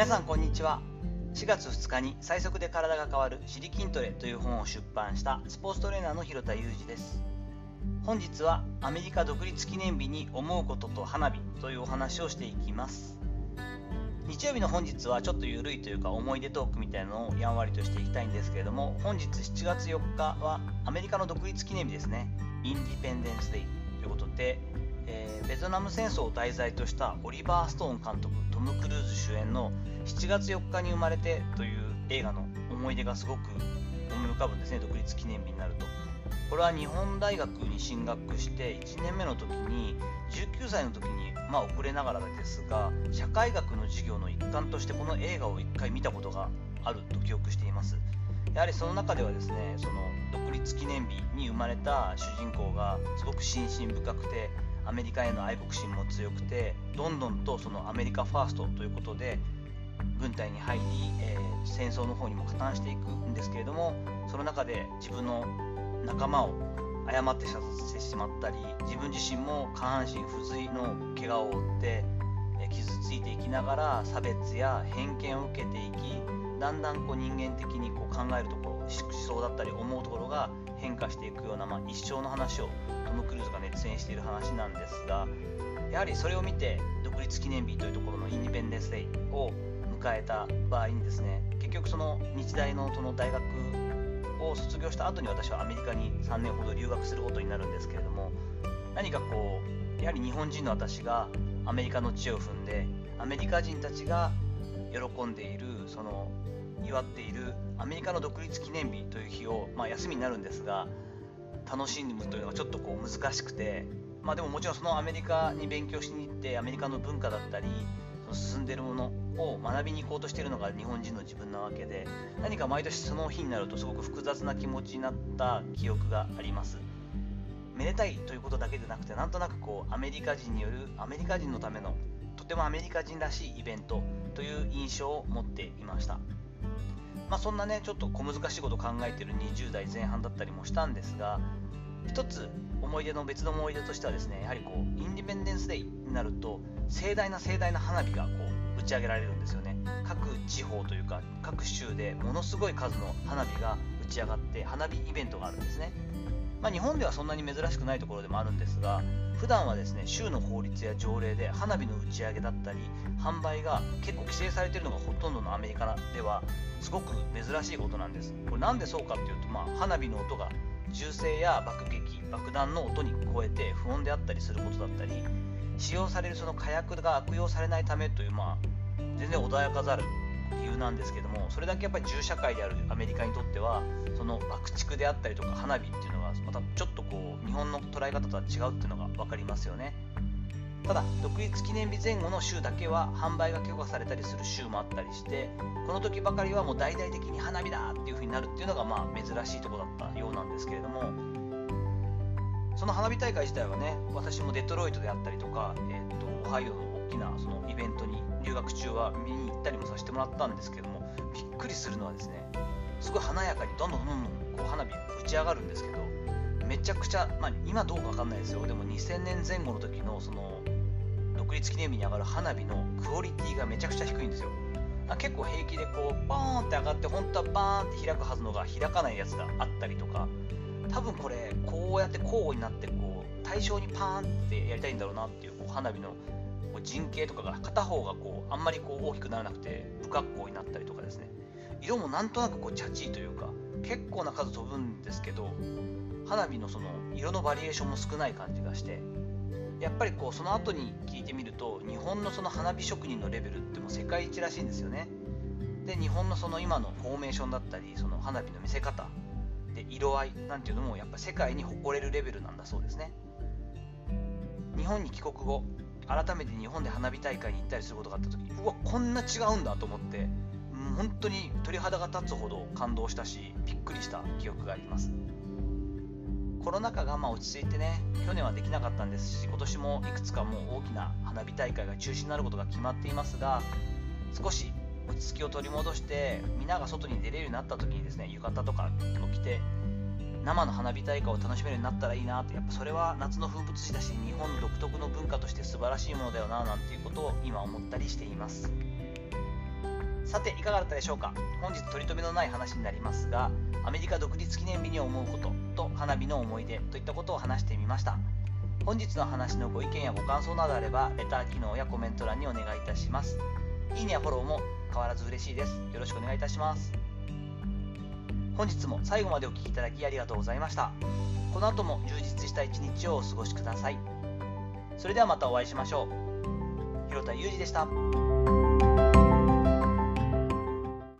皆さんこんにちは。4月2日に最速で体が変わる「シリ筋トレ」という本を出版したスポーツトレーナーの広田裕二です。本日はアメリカ独立記念日に思うことと花火というお話をしていきます。日曜日の本日はちょっと緩いというか思い出トークみたいなのをやんわりとしていきたいんですけれども本日7月4日はアメリカの独立記念日ですね。インディペンデンス・デイということで、えー、ベトナム戦争を題材としたオリバー・ストーン監督トム・クルーズ主演の7月4日に生まれてという映画の思い出がすごく思い浮かぶんですね独立記念日になると。これは日本大学に進学して1年目の時に19歳の時にまあ遅れながらですが社会学の授業の一環としてこの映画を1回見たことがあると記憶しています。やはりその中ではですねその独立記念日に生まれた主人公がすごく心身深くてアメリカへの愛国心も強くてどんどんとそのアメリカファーストということで軍隊に入り、えー、戦争の方にも加担していくんですけれどもその中で自分の仲間を誤って射殺してしまったり自分自身も下半身不随の怪我を負って、え傷ついていきながら差別や偏見を受けていきだんだんこう人間的にこう考えるところ思想だったり思うところが変化していくような、まあ、一生の話をトム・クルーズが熱演している話なんですがやはりそれを見て独立記念日というところのインディペンデンス・デイを迎えた場合にですね結局その日大のその大学を卒業した後に私はアメリカに3年ほど留学することになるんですけれども何かこうやはり日本人の私がアメリカの地を踏んでアメリカ人たちが喜んでいるその祝っているアメリカの独立記念日という日を、まあ、休みになるんですが楽しむというのがちょっとこう難しくて、まあ、でももちろんそのアメリカに勉強しに行ってアメリカの文化だったりその進んでるものを学びに行こうとしているのが日本人の自分なわけで何か毎年その日になるとすごく複雑な気持ちになった記憶があります。めでたいということだけでなくてなんとなくこうアメリカ人によるアメリカ人のためのとてもアメリカ人らしいイベントという印象を持っていました。まあ、そんなねちょっと小難しいことを考えてる20代前半だったりもしたんですが一つ思い出の別の思い出としてはですねやはりこうインディペンデンス・デイになると盛大な盛大な花火がこう打ち上げられるんですよね。各地方というか各州でものすごい数の花火が打ち上がって花火イベントがあるんですね。まあ、日本ではそんなに珍しくないところでもあるんですが普段はですね州の法律や条例で花火の打ち上げだったり販売が結構規制されているのがほとんどのアメリカではすごく珍しいことなんです。これなんでそうかっていうと、まあ、花火の音が銃声や爆撃爆弾の音に超えて不穏であったりすることだったり使用されるその火薬が悪用されないためという、まあ、全然穏やかざる理由なんですけどもそれだけやっぱり銃社会であるアメリカにとってはその爆竹であったりとか花火っていうのがまたちょっとこう日本の捉え方とは違うっていうのが分かりますよね。ただ独立記念日前後の週だけは販売が許可されたりする週もあったりしてこの時ばかりはもう大々的に花火だっていう風になるっていうのがまあ珍しいとこだったようなんですけれどもその花火大会自体はね私もデトロイトであったりとか、えーと、オハイオの大きなそのイベントに留学中は見に行ったりもさせてもらったんですけどもびっくりするのはですねすごい華やかにどんどんどんどんこう花火打ち上がるんですけどめちゃくちゃ、まあ、今どうか分かんないですよ。でも2000年前後の時のその独立記念日に上がる花火のクオリティがめちゃくちゃ低いんですよ。結構平気でこうバーンって上がって本当はバーンって開くはずのが開かないやつがあったりとか多分これこうやって交互になってこう対象にパーンってやりたいんだろうなっていうこう花火の陣形とかが片方がこうあんまりこう大きくならなくて不格好になったりとかですね。色もなんとなくこうチャチーというか結構な数飛ぶんですけど花火のその色のバリエーションも少ない感じがしてやっぱりこうその後に聞いてみると日本のその花火職人のレベルっても世界一らしいんですよね。で日本のその今のフォーメーションだったりその花火の見せ方で色合いなんていうのもやっぱ世界に誇れるレベルなんだそうですね。日本に帰国後改めて日本で花火大会に行ったりすることがあった時うわこんな違うんだと思って本当に鳥肌が立つほど感動したしびっくりした記憶があります。コロナ禍がまあ落ち着いてね去年はできなかったんですし今年もいくつかもう大きな花火大会が中止になることが決まっていますが少し落ち着きを取り戻してみんなが外に出れるようになった時にですね浴衣とかを着て生の花火大会を楽しめるようになったらいいなってやっぱそれは夏の風物詩だし日本独特の文化として素晴らしいものだよななんていうことを今思ったりしています。さていかがだったでしょうか。本日取り留めのない話になりますがアメリカ独立記念日に思うことと花火の思い出といったことを話してみました。本日の話のご意見やご感想などあればレター機能やコメント欄にお願いいたします。いいねやフォローも変わらず嬉しいです。よろしくお願いいたします。本日も最後までお聴きいただきありがとうございました。この後も充実した一日をお過ごしください。それではまたお会いしましょう。広田裕二でした。